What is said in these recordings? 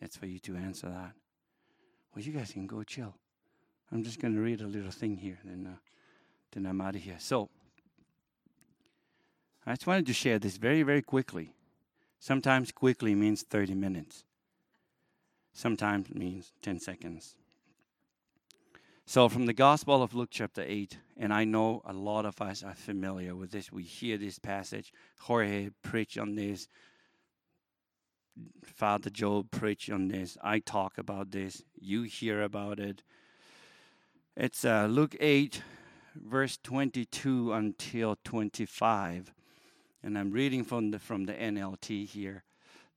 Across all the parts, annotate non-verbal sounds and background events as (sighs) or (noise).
That's for you to answer that. Well, you guys can go chill. I'm just going to read a little thing here, then, uh, then I'm out of here. So, I just wanted to share this very, very quickly. Sometimes quickly means 30 minutes, sometimes means 10 seconds. So, from the Gospel of Luke, chapter 8, and I know a lot of us are familiar with this. We hear this passage. Jorge preach on this. Father Job preach on this. I talk about this. You hear about it. It's uh, Luke 8, verse 22 until 25. And I'm reading from the, from the NLT here.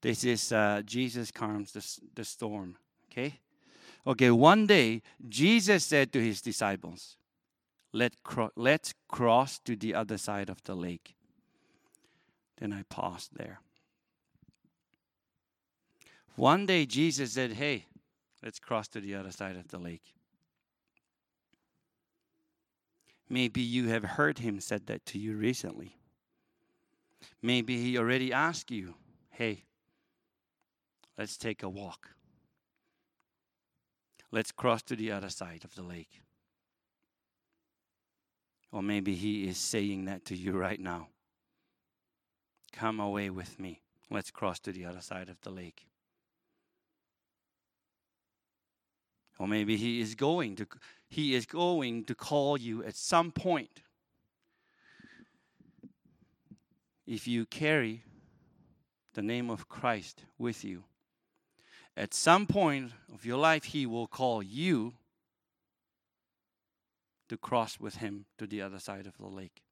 This is uh, Jesus calms the, the storm. Okay? Okay, one day, Jesus said to his disciples, Let cro- Let's cross to the other side of the lake. Then I paused there. One day, Jesus said, Hey, let's cross to the other side of the lake. Maybe you have heard him said that to you recently. Maybe he already asked you, Hey, let's take a walk. Let's cross to the other side of the lake. Or maybe He is saying that to you right now. Come away with me. Let's cross to the other side of the lake. Or maybe He is going to He is going to call you at some point. If you carry the name of Christ with you, at some point of your life, He will call you to cross with Him to the other side of the lake.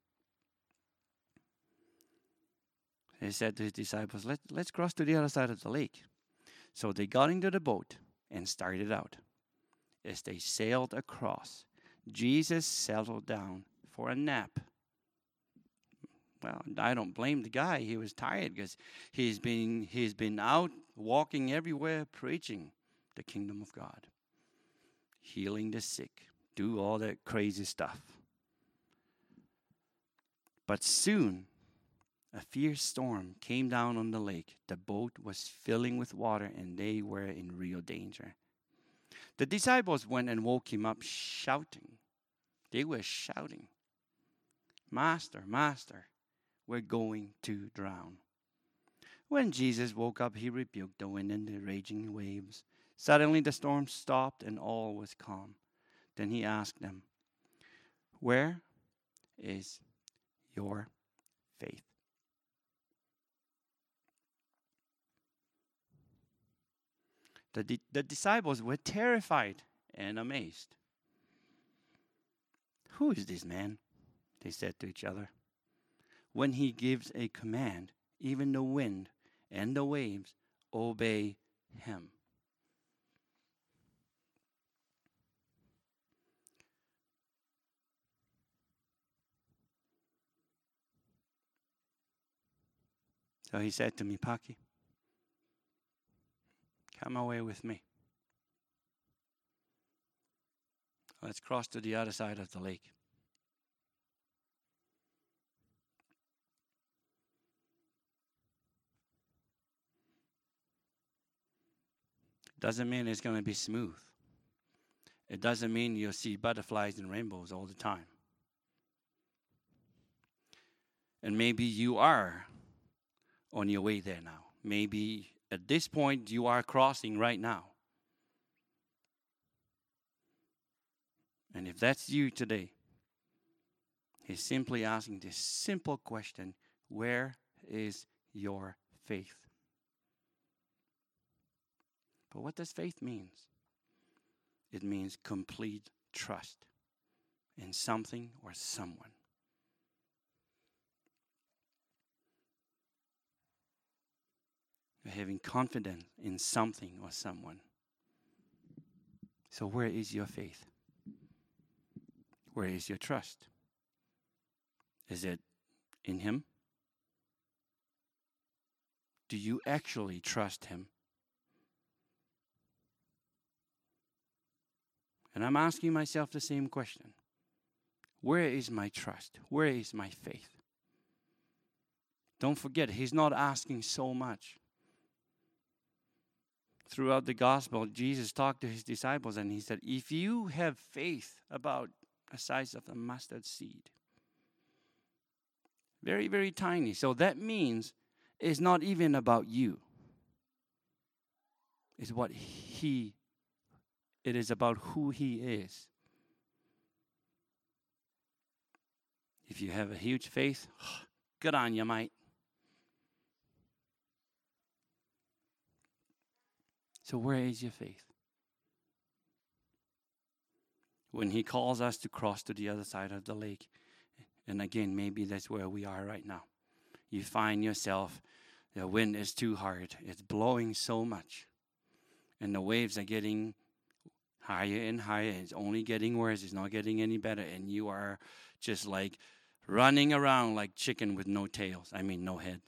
He said to his disciples, Let, Let's cross to the other side of the lake. So they got into the boat and started out. As they sailed across, Jesus settled down for a nap. Well, I don't blame the guy. He was tired because he's been he's been out walking everywhere preaching the kingdom of God, healing the sick, do all that crazy stuff. But soon, a fierce storm came down on the lake. The boat was filling with water, and they were in real danger. The disciples went and woke him up, shouting. They were shouting, Master, Master, we're going to drown. When Jesus woke up, he rebuked the wind and the raging waves. Suddenly the storm stopped and all was calm. Then he asked them, Where is your faith? The, the disciples were terrified and amazed. Who is this man? They said to each other. When he gives a command, even the wind and the waves obey him. So he said to me, Paki, come away with me. Let's cross to the other side of the lake. Doesn't mean it's going to be smooth. It doesn't mean you'll see butterflies and rainbows all the time. And maybe you are on your way there now. Maybe at this point you are crossing right now. And if that's you today, he's simply asking this simple question Where is your faith? But what does faith mean? It means complete trust in something or someone. Having confidence in something or someone. So, where is your faith? Where is your trust? Is it in Him? Do you actually trust Him? And I'm asking myself the same question Where is my trust? Where is my faith? Don't forget, He's not asking so much throughout the gospel, Jesus talked to his disciples and he said, If you have faith about the size of a mustard seed, very, very tiny. So that means it's not even about you. It's what he it is about who he is. If you have a huge faith, (sighs) good on you, mate. So, where is your faith? When He calls us to cross to the other side of the lake, and again, maybe that's where we are right now. You find yourself, the wind is too hard, it's blowing so much, and the waves are getting higher and higher. It's only getting worse, it's not getting any better, and you are just like running around like chicken with no tails. I mean, no head.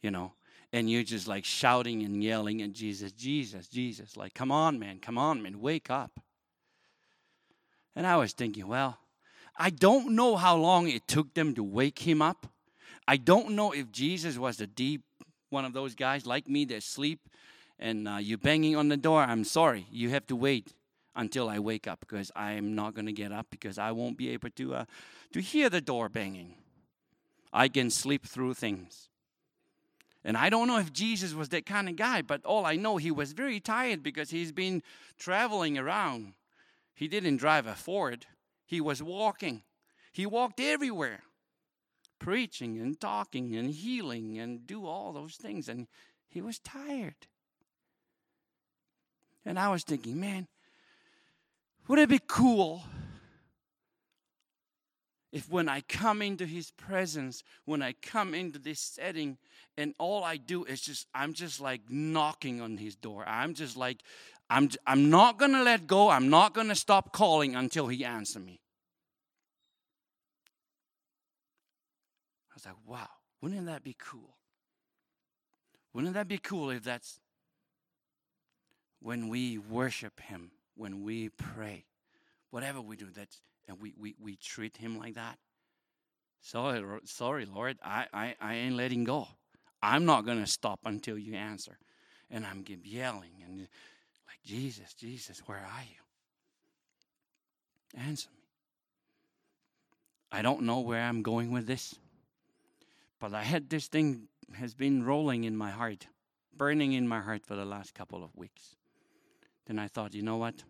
You know, and you're just like shouting and yelling at Jesus, Jesus, Jesus, like, come on, man, come on, man, wake up. And I was thinking, well, I don't know how long it took them to wake him up. I don't know if Jesus was a deep one of those guys like me that sleep and uh, you're banging on the door. I'm sorry, you have to wait until I wake up because I am not going to get up because I won't be able to uh, to hear the door banging. I can sleep through things. And I don't know if Jesus was that kind of guy, but all I know, he was very tired because he's been traveling around. He didn't drive a Ford, he was walking. He walked everywhere, preaching and talking and healing and do all those things. And he was tired. And I was thinking, man, would it be cool if when I come into his presence, when I come into this setting, and all I do is just, I'm just like knocking on his door. I'm just like, I'm, I'm not to let go. I'm not to stop calling until he answers me. I was like, wow, wouldn't that be cool? Wouldn't that be cool if that's when we worship him, when we pray, whatever we do, that's and we, we, we treat him like that. Sorry, sorry, Lord, I, I, I ain't letting go. I'm not going to stop until you answer. And I'm yelling and like, Jesus, Jesus, where are you? Answer me. I don't know where I'm going with this, but I had this thing has been rolling in my heart, burning in my heart for the last couple of weeks. Then I thought, you know what?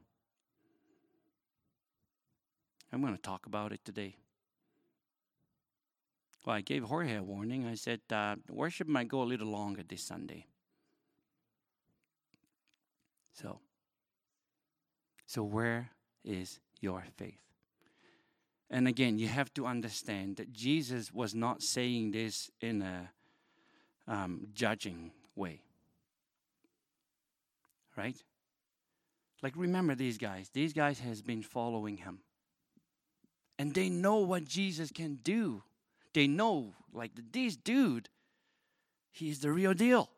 I'm going to talk about it today. Well, I gave Jorge a warning. I said, uh, worship might go a little longer this Sunday. So, so where is your faith? And again, you have to understand that Jesus was not saying this in a um, judging way. Right? Like remember these guys. These guys has been following him and they know what Jesus can do. They know, like this dude, he's the real deal.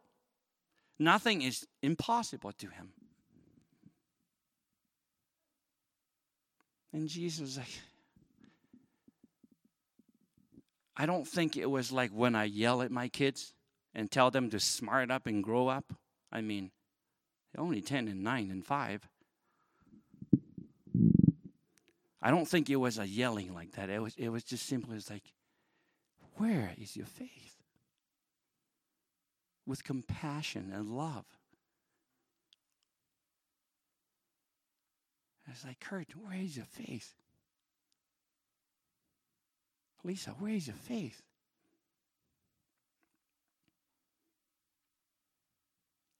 Nothing is impossible to him. And Jesus like, I don't think it was like when I yell at my kids and tell them to smart up and grow up. I mean, they're only 10 and 9 and 5. I don't think it was a yelling like that. It was, it was just simply it's like, where is your faith? With compassion and love. It's like, Kurt, where is your faith? Lisa, where is your faith?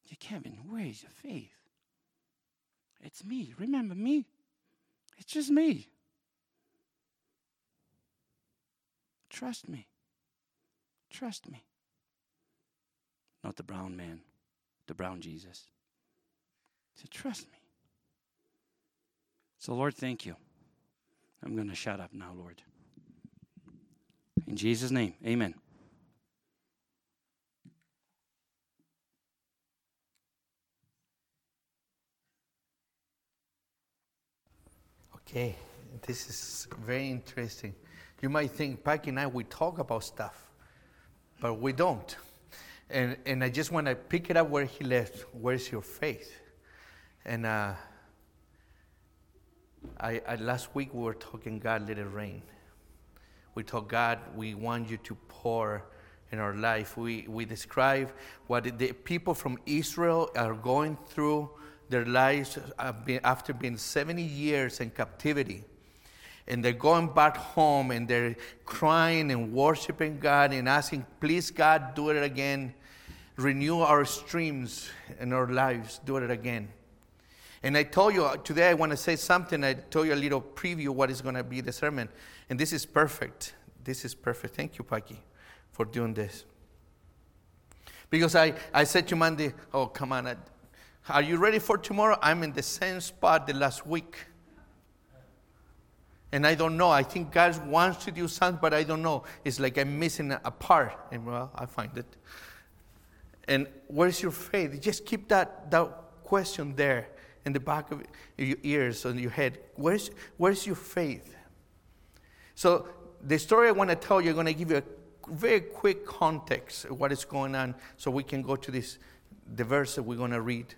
Yeah, Kevin, where is your faith? It's me. Remember me? It's just me. Trust me. Trust me. Not the brown man, the brown Jesus. He said, Trust me. So, Lord, thank you. I'm going to shut up now, Lord. In Jesus' name, amen. Okay, this is very interesting. You might think Paki and I we talk about stuff, but we don't. And, and I just want to pick it up where he left. Where's your faith? And uh, I, I, last week we were talking, God, let it rain. We told God, we want you to pour in our life. We, we describe what the people from Israel are going through their lives after being 70 years in captivity. And they're going back home and they're crying and worshiping God and asking, please, God, do it again. Renew our streams in our lives. Do it again. And I told you today I want to say something. I told you a little preview what is going to be the sermon. And this is perfect. This is perfect. Thank you, Paki, for doing this. Because I, I said to Mandy, oh, come on. Are you ready for tomorrow? I'm in the same spot the last week. And I don't know. I think God wants to do something, but I don't know. It's like I'm missing a part. And well, I find it. And where's your faith? Just keep that, that question there in the back of your ears and your head. Where's, where's your faith? So, the story I want to tell you, I'm going to give you a very quick context of what is going on so we can go to this, the verse that we're going to read.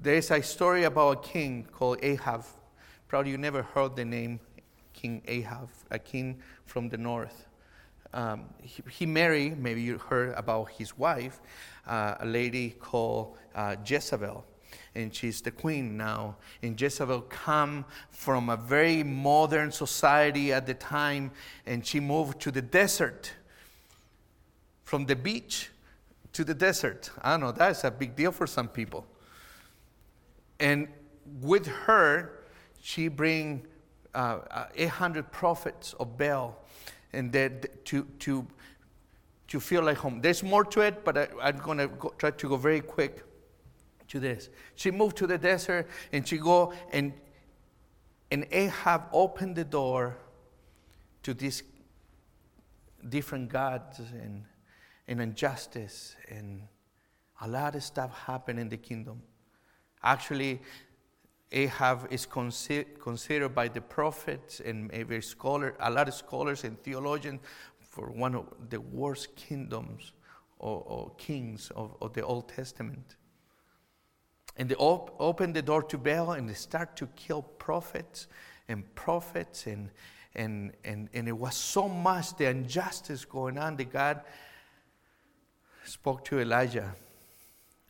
There's a story about a king called Ahab. Probably you never heard the name King Ahab, a king from the north. Um, he, he, married, maybe you heard about his wife, uh, a lady called uh, Jezebel and she's the queen now. And Jezebel come from a very modern society at the time, and she moved to the desert, from the beach to the desert. I don't know, that's a big deal for some people. And with her, she bring uh, uh 800 prophets of Baal, and that to to to feel like home. There's more to it, but I, am going to try to go very quick to this. She moved to the desert and she go and and Ahab opened the door to these different gods and, and injustice and a lot of stuff happened in the kingdom. Actually, Ahab is consider, considered by the prophets and every scholar, a lot of scholars and theologians, for one of the worst kingdoms or, or kings of, of the Old Testament. And they op- open the door to Baal and they start to kill prophets and prophets. And, and, and, and it was so much the injustice going on that God spoke to Elijah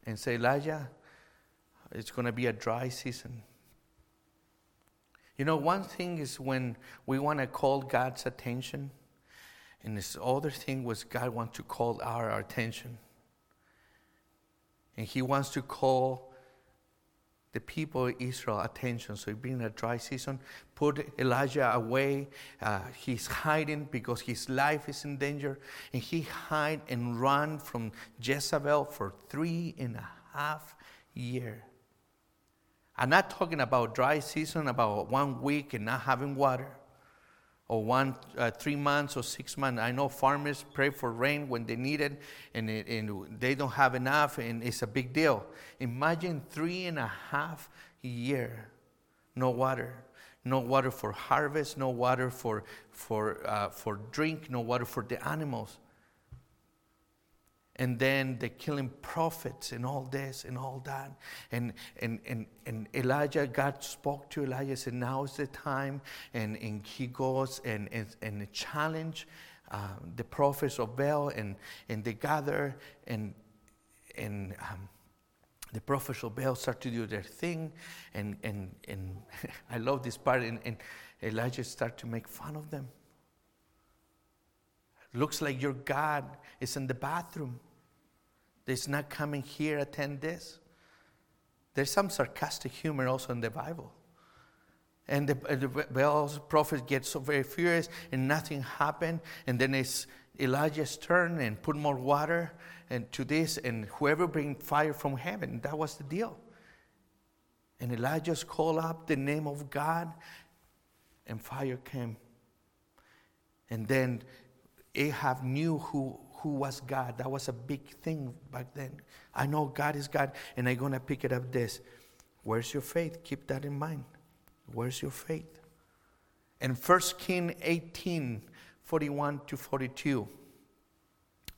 and said, Elijah, it's going to be a dry season. You know, one thing is when we want to call God's attention, and this other thing was God wants to call our attention. And He wants to call the people of Israel attention. So being a dry season, put Elijah away. Uh, he's hiding because his life is in danger. And he hide and run from Jezebel for three and a half years. I'm not talking about dry season, about one week and not having water or one, uh, three months or six months. I know farmers pray for rain when they need it and, it, and they don't have enough, and it's a big deal. Imagine three and a half year, no water. No water for harvest, no water for, for, uh, for drink, no water for the animals and then the killing prophets and all this and all that. And, and, and, and Elijah, God spoke to Elijah, said, now is the time. And, and he goes and, and, and challenge uh, the prophets of Baal, and, and they gather, and, and um, the prophets of Baal start to do their thing. And, and, and (laughs) I love this part, and, and Elijah start to make fun of them. Looks like your God is in the bathroom. He's not coming here, attend this. There's some sarcastic humor also in the Bible. And the, the Baal's prophet gets so very furious and nothing happened. And then it's Elijah's turn and put more water and to this and whoever bring fire from heaven. That was the deal. And Elijah's called up the name of God and fire came. And then Ahab knew who, who was God. That was a big thing back then. I know God is God, and I'm going to pick it up this. Where's your faith? Keep that in mind. Where's your faith? In 1 King 18 41 to 42,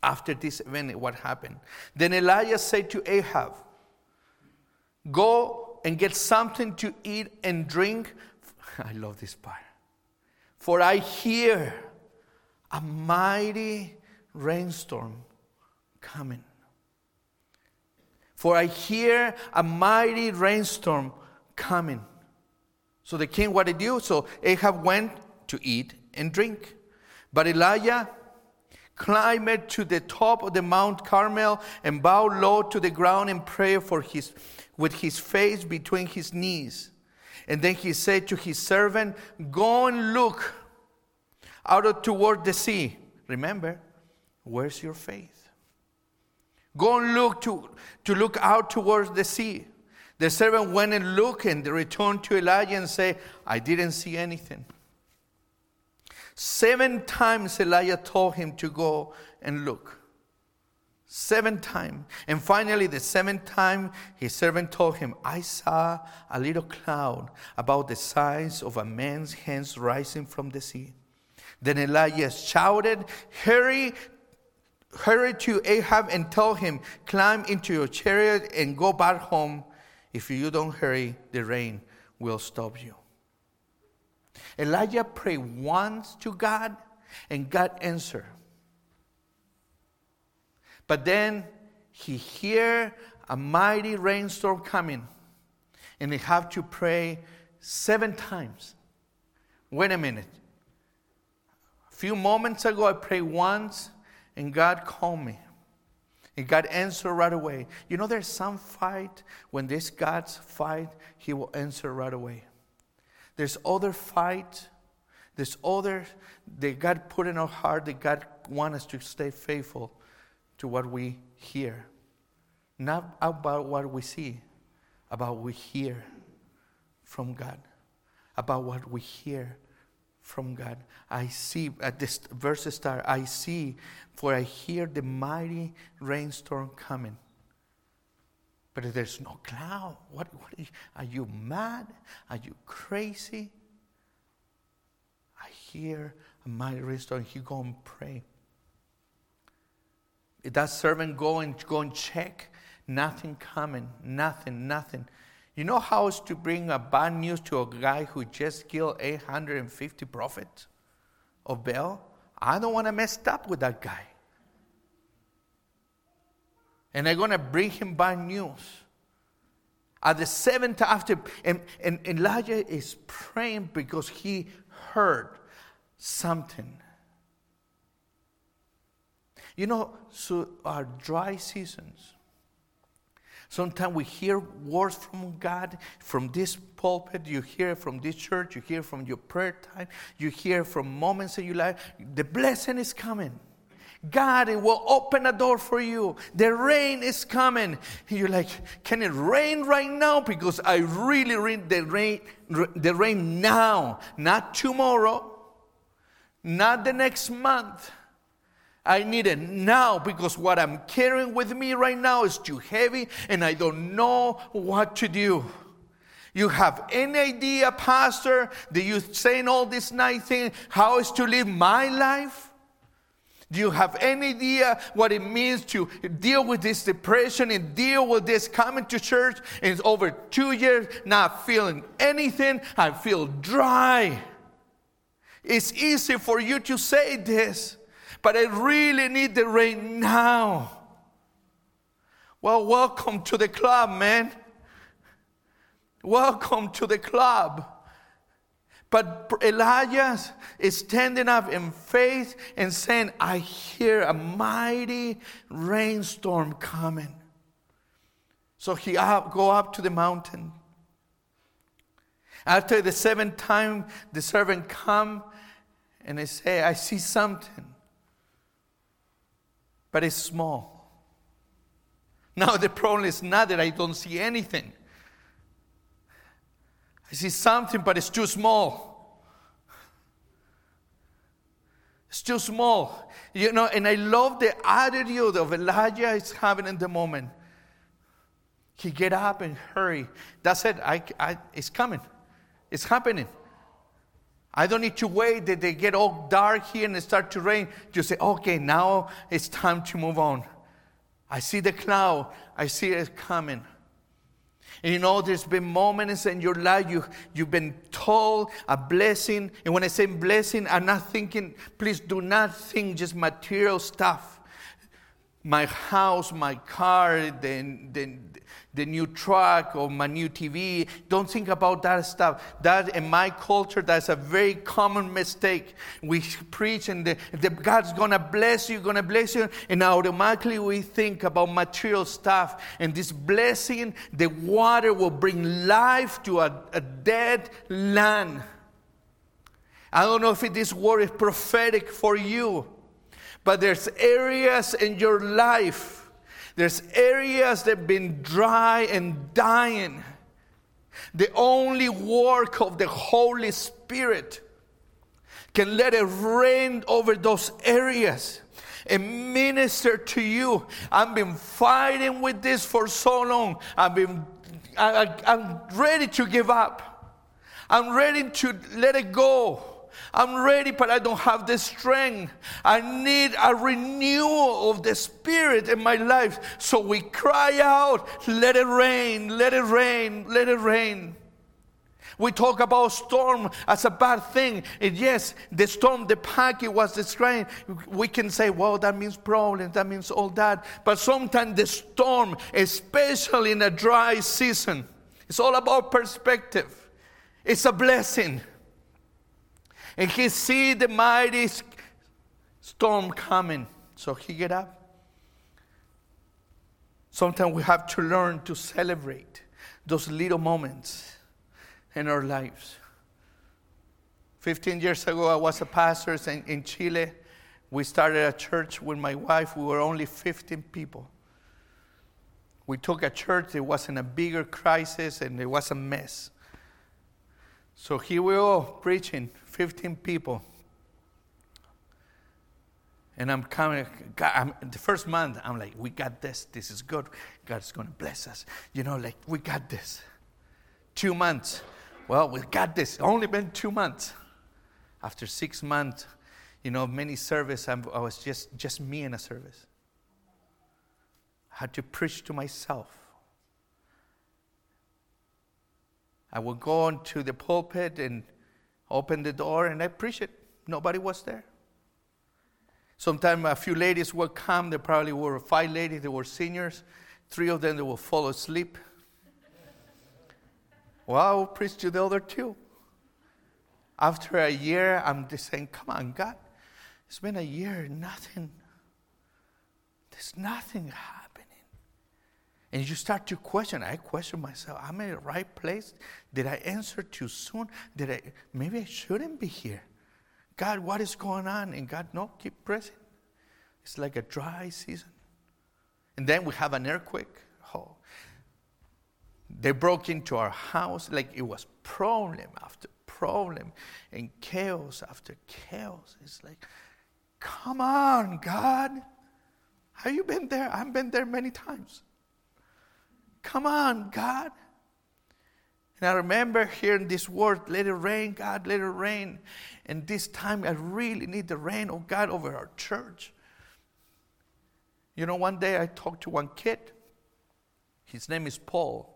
After this event, what happened? Then Elijah said to Ahab, Go and get something to eat and drink. (laughs) I love this part. For I hear a mighty rainstorm coming. For I hear a mighty rainstorm coming. So the king, what did do? So Ahab went to eat and drink. But Elijah climbed to the top of the Mount Carmel and bowed low to the ground and prayed for his, with his face between his knees. And then he said to his servant, Go and look out toward the sea. Remember, where's your faith? Go and look to, to look out towards the sea. The servant went and looked and returned to Elijah and said, I didn't see anything. Seven times Elijah told him to go and look. Seven times. And finally, the seventh time, his servant told him, I saw a little cloud about the size of a man's hands rising from the sea. Then Elijah shouted, Hurry, hurry to Ahab and tell him, Climb into your chariot and go back home. If you don't hurry, the rain will stop you. Elijah prayed once to God and God answered. But then he hear a mighty rainstorm coming and he have to pray seven times. Wait a minute. Few moments ago I prayed once and God called me. And God answered right away. You know, there's some fight, when this God's fight, He will answer right away. There's other fight, there's other that God put in our heart that God wants us to stay faithful to what we hear. Not about what we see, about what we hear from God. About what we hear from God. I see, at this verse start, I see, for I hear the mighty rainstorm coming. But there's no cloud. What, what are, you, are you mad? Are you crazy? I hear a mighty rainstorm. He go and pray. That servant go and go and check. Nothing coming. Nothing. Nothing. You know how it's to bring a bad news to a guy who just killed 850 prophets of Baal? I don't want to mess up with that guy. And I'm going to bring him bad news. At the seventh after, and, and Elijah is praying because he heard something. You know, so our dry seasons, Sometimes we hear words from God, from this pulpit, you hear from this church, you hear from your prayer time, you hear from moments in your life. The blessing is coming. God will open a door for you. The rain is coming. You're like, can it rain right now? Because I really need the rain, the rain now, not tomorrow, not the next month I need it now because what I'm carrying with me right now is too heavy and I don't know what to do. You have any idea, Pastor, that you saying all this nice thing, how is to live my life? Do you have any idea what it means to deal with this depression and deal with this coming to church and it's over two years not feeling anything? I feel dry. It's easy for you to say this but I really need the rain now. Well, welcome to the club, man. Welcome to the club. But Elijah is standing up in faith and saying, I hear a mighty rainstorm coming. So he up, go up to the mountain. After the seventh time, the servant come and they say, I see something but it's small. Now, the problem is not that I don't see anything. I see something, but it's too small. It's too small. You know, and I love the attitude of Elijah is having in the moment. He get up and hurry. That's it. I, I, it's coming. It's happening. I don't need to wait that they get all dark here and it start to rain. You say, okay, now it's time to move on. I see the cloud. I see it coming. And you know, there's been moments in your life you, you've been told a blessing. And when I say blessing, I'm not thinking, please do not think just material stuff. My house, my car, the, the, the new truck or my new TV. Don't think about that stuff. That in my culture, that's a very common mistake. We preach and the, the God's gonna bless you, gonna bless you, and automatically we think about material stuff. And this blessing, the water will bring life to a, a dead land. I don't know if this word is prophetic for you, but there's areas in your life there's areas that have been dry and dying. The only work of the Holy Spirit can let it rain over those areas and minister to you. I've been fighting with this for so long. I've been, I, am ready to give up. I'm ready to let it go. I'm ready, but I don't have the strength. I need a renewal of the Spirit in my life. So we cry out, let it rain, let it rain, let it rain. We talk about storm as a bad thing. And yes, the storm, the packet was described. We can say, well, that means problems, that means all that. But sometimes the storm, especially in a dry season, it's all about perspective. It's a blessing and he see the mighty storm coming. So he get up. Sometimes we have to learn to celebrate those little moments in our lives. 15 years ago, I was a pastor in, in Chile. We started a church with my wife. We were only 15 people. We took a church, it was in a bigger crisis and it was a mess. So here we are preaching, 15 people. And I'm coming, God, I'm, the first month, I'm like, we got this. This is good. God's going to bless us. You know, like, we got this. Two months. Well, we got this. Only been two months. After six months, you know, many service, I'm, I was just, just me in a service. I had to preach to myself. I would go into the pulpit and open the door and I preach it. Nobody was there. Sometimes a few ladies would come. There probably were five ladies. They were seniors. Three of them they will fall asleep. well, I will preach to the other two. After a year, I'm just saying, "Come on, God, it's been a year. Nothing. There's nothing and you start to question. I question myself. Am I in the right place? Did I answer too soon? Did I maybe I shouldn't be here? God, what is going on? And God, no, keep pressing. It's like a dry season. And then we have an earthquake. Oh. They broke into our house like it was problem after problem and chaos after chaos. It's like, come on, God. Have you been there? I've been there many times. Come on, God. And I remember hearing this word, let it rain, God, let it rain. And this time I really need the rain of God over our church. You know, one day I talked to one kid. His name is Paul.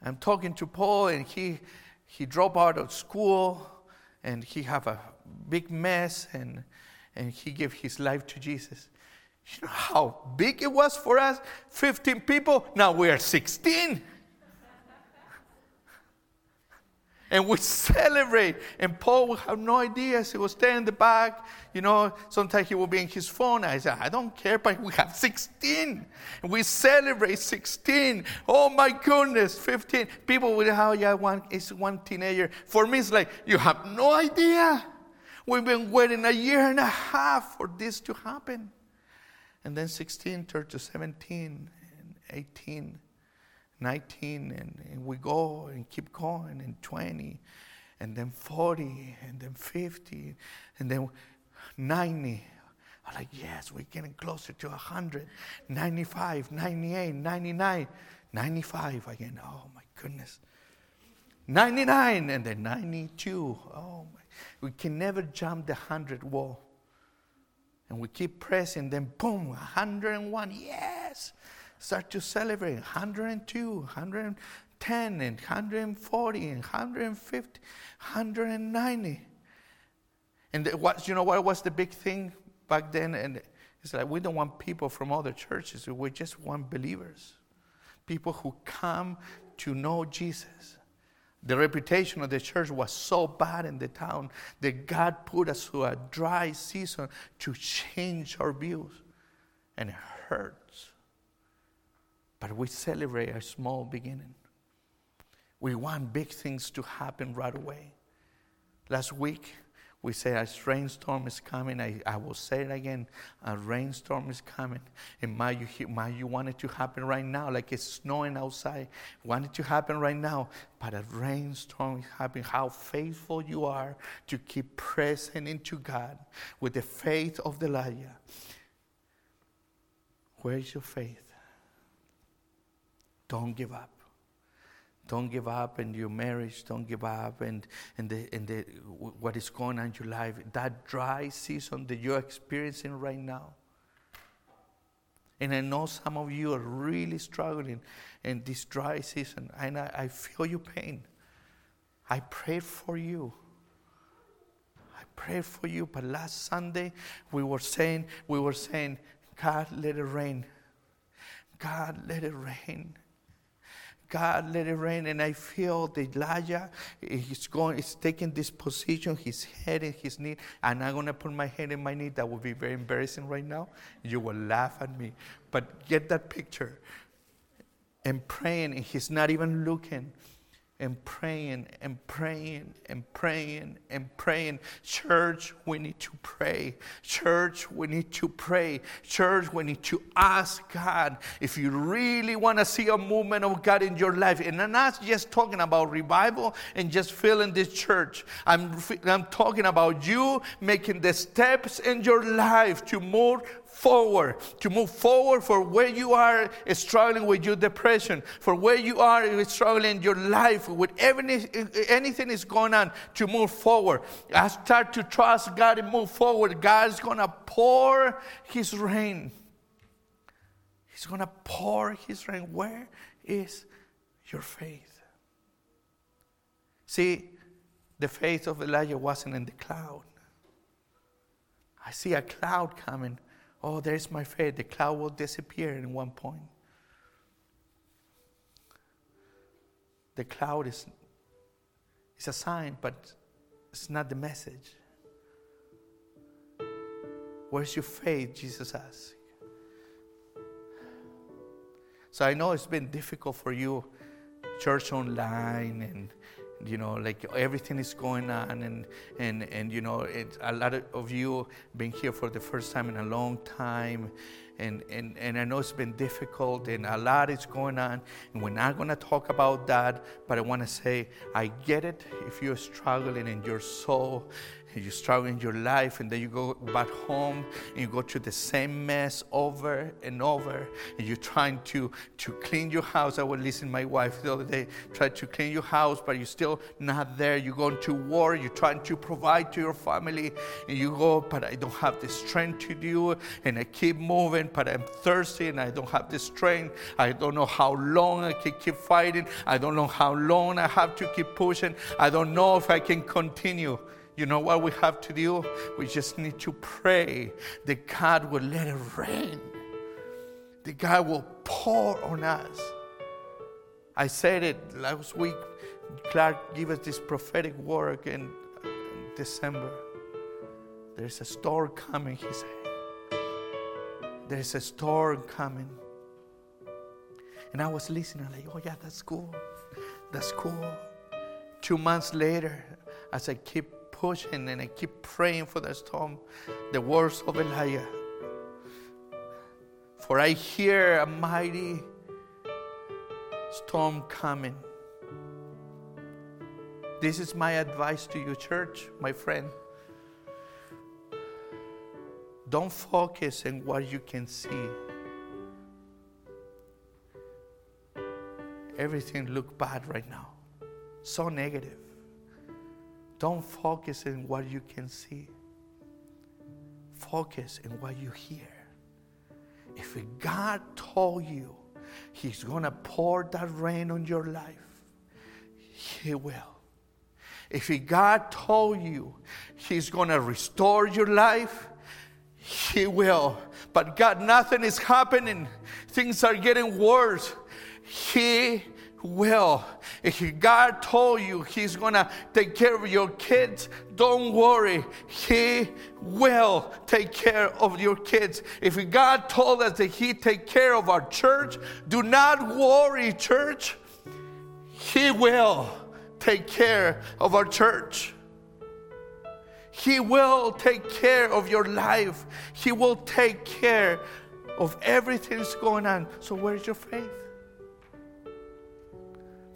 I'm talking to Paul, and he he dropped out of school, and he have a big mess, and and he gave his life to Jesus. You know how big it was for us? 15 people. Now we are 16. and we celebrate. And Paul would have no idea. He was there in the back. You know, sometimes he will be in his phone. I said, I don't care, but we have 16. And we celebrate 16. Oh my goodness, 15. People will have, oh, yeah, one is one teenager. For me, it's like, you have no idea. We've been waiting a year and a half for this to happen. And then 16 turned to 17 and 18, 19, and, and we go and keep going, and 20, and then 40, and then 50, and then 90. I'm like, yes, we're getting closer to 100, 95, 98, 99, 95 again. Oh my goodness. 99 and then 92. Oh, my. we can never jump the 100 wall. And we keep pressing, then boom, 101. Yes! Start to celebrate 102, 110, and 140, and 150, 190. And what, you know what was the big thing back then? And it's like we don't want people from other churches. We just want believers, people who come to know Jesus. The reputation of the church was so bad in the town that God put us through a dry season to change our views. And it hurts. But we celebrate a small beginning. We want big things to happen right away. Last week, we say a rainstorm is coming. I, I will say it again. A rainstorm is coming. And might you, might you want it to happen right now, like it's snowing outside. Want it to happen right now. But a rainstorm is happening. How faithful you are to keep pressing into God with the faith of Elijah. Where is your faith? Don't give up. Don't give up in your marriage. Don't give up in, in, the, in the, what is going on in your life. That dry season that you're experiencing right now. And I know some of you are really struggling in this dry season. And I, I feel your pain. I prayed for you. I prayed for you. But last Sunday we were saying, we were saying, God let it rain. God let it rain. God, let it rain. And I feel that Elijah he's going, he's taking this position, his head and his knee. And I'm going to put my head in my knee. That would be very embarrassing right now. You will laugh at me. But get that picture. And praying, and he's not even looking and praying and praying and praying and praying. Church, we need to pray. Church, we need to pray. Church, we need to ask God if you really want to see a movement of God in your life. And I'm not just talking about revival and just filling this church. I'm, I'm talking about you making the steps in your life to move forward, to move forward for where you are struggling with your depression, for where you are struggling in your life, with anything, anything is going on, to move forward. I start to trust God and move forward. God's going to pour His rain. He's going to pour His rain. Where is your faith? See, the faith of Elijah wasn't in the cloud. I see a cloud coming oh, there's my faith. The cloud will disappear in one point. The cloud is, is a sign, but it's not the message. Where's your faith? Jesus asked. So I know it's been difficult for you, church online and you know like everything is going on and and and you know it, a lot of you been here for the first time in a long time and, and, and I know it's been difficult and a lot is going on. And we're not going to talk about that, but I want to say, I get it if you're struggling in your soul you struggle in your life, and then you go back home and you go through the same mess over and over, and you're trying to, to clean your house. I was listening to my wife the other day, try to clean your house, but you're still not there. You're going to war, you're trying to provide to your family, and you go, but I don't have the strength to do it, and I keep moving, but I'm thirsty and I don't have the strength. I don't know how long I can keep fighting. I don't know how long I have to keep pushing. I don't know if I can continue. You know what we have to do? We just need to pray that God will let it rain, that God will pour on us. I said it last week. Clark gave us this prophetic word in December. There's a storm coming, he said. There's a storm coming. And I was listening, like, oh, yeah, that's cool. That's cool. Two months later, as I keep pushing and I keep praying for the storm, the words of Elijah. For I hear a mighty storm coming. This is my advice to you, church, my friend. Don't focus on what you can see. Everything look bad right now. so negative. Don't focus in what you can see. Focus in what you hear. If God told you He's going to pour that rain on your life, He will. If God told you He's going to restore your life, He will. But God, nothing is happening. Things are getting worse. He will. If God told you He's gonna take care of your kids, don't worry. He will take care of your kids. If God told us that He take care of our church, do not worry, church. He will take care of our church. He will take care of your life. He will take care of everything that's going on. So, where's your faith?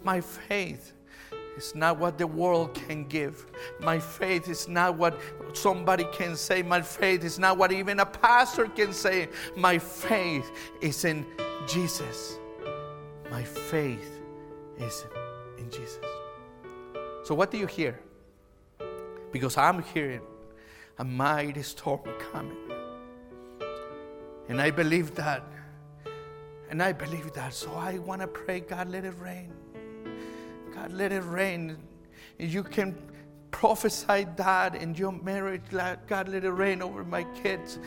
My faith is not what the world can give. My faith is not what somebody can say. My faith is not what even a pastor can say. My faith is in Jesus. My faith is in Jesus. So, what do you hear? Because I'm hearing a mighty storm coming. And I believe that. And I believe that. So I want to pray, God, let it rain. God, let it rain. You can prophesy that in your marriage. God, let it rain over my kids.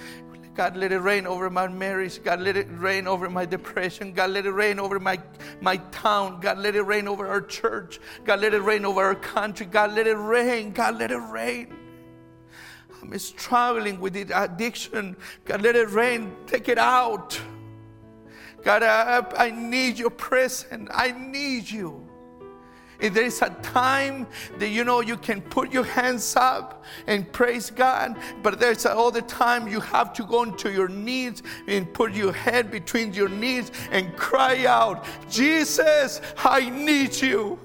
God, let it rain over my marriage. God, let it rain over my depression. God, let it rain over my, my town. God, let it rain over our church. God, let it rain over our country. God, let it rain. God, let it rain. I'm struggling with the addiction. God, let it rain. Take it out. God, I, I need your presence. I need you. If there is a time that you know you can put your hands up and praise God, but there's another time you have to go into your knees and put your head between your knees and cry out, Jesus, I need you.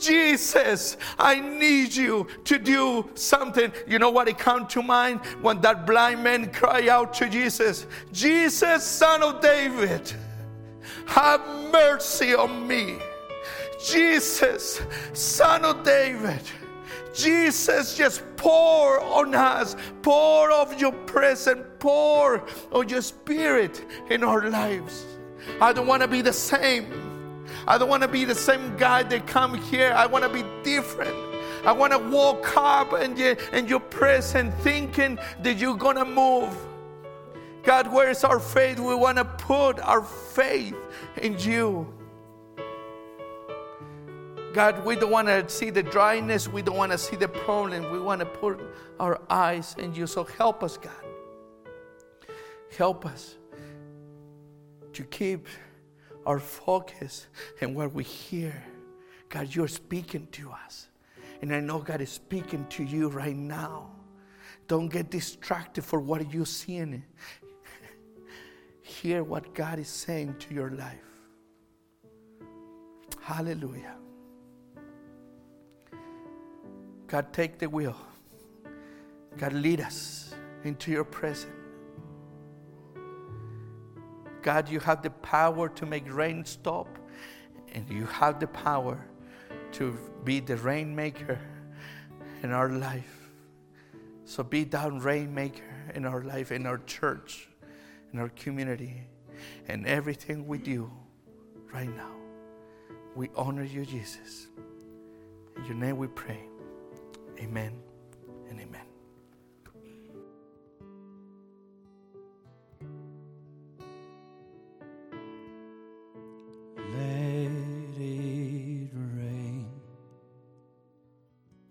Jesus, I need you to do something. You know what it came to mind when that blind man cried out to Jesus, Jesus, son of David, have mercy on me. Jesus, Son of David. Jesus, just pour on us, pour of your presence, pour of your spirit in our lives. I don't want to be the same. I don't want to be the same guy that come here. I want to be different. I want to walk up and you, and your presence thinking that you're going to move. God, where is our faith? We want to put our faith in you. God, we don't want to see the dryness. We don't want to see the problem. We want to put our eyes in you. So help us, God. Help us to keep our focus and what we hear. God, you're speaking to us. And I know God is speaking to you right now. Don't get distracted for what you're seeing. (laughs) Hear what God is saying to your life. Hallelujah. God, take the wheel. God, lead us into your presence. God, you have the power to make rain stop, and you have the power to be the rainmaker in our life. So be thou rainmaker in our life, in our church, in our community, and everything we do right now. We honor you, Jesus. In your name we pray. Amen and amen.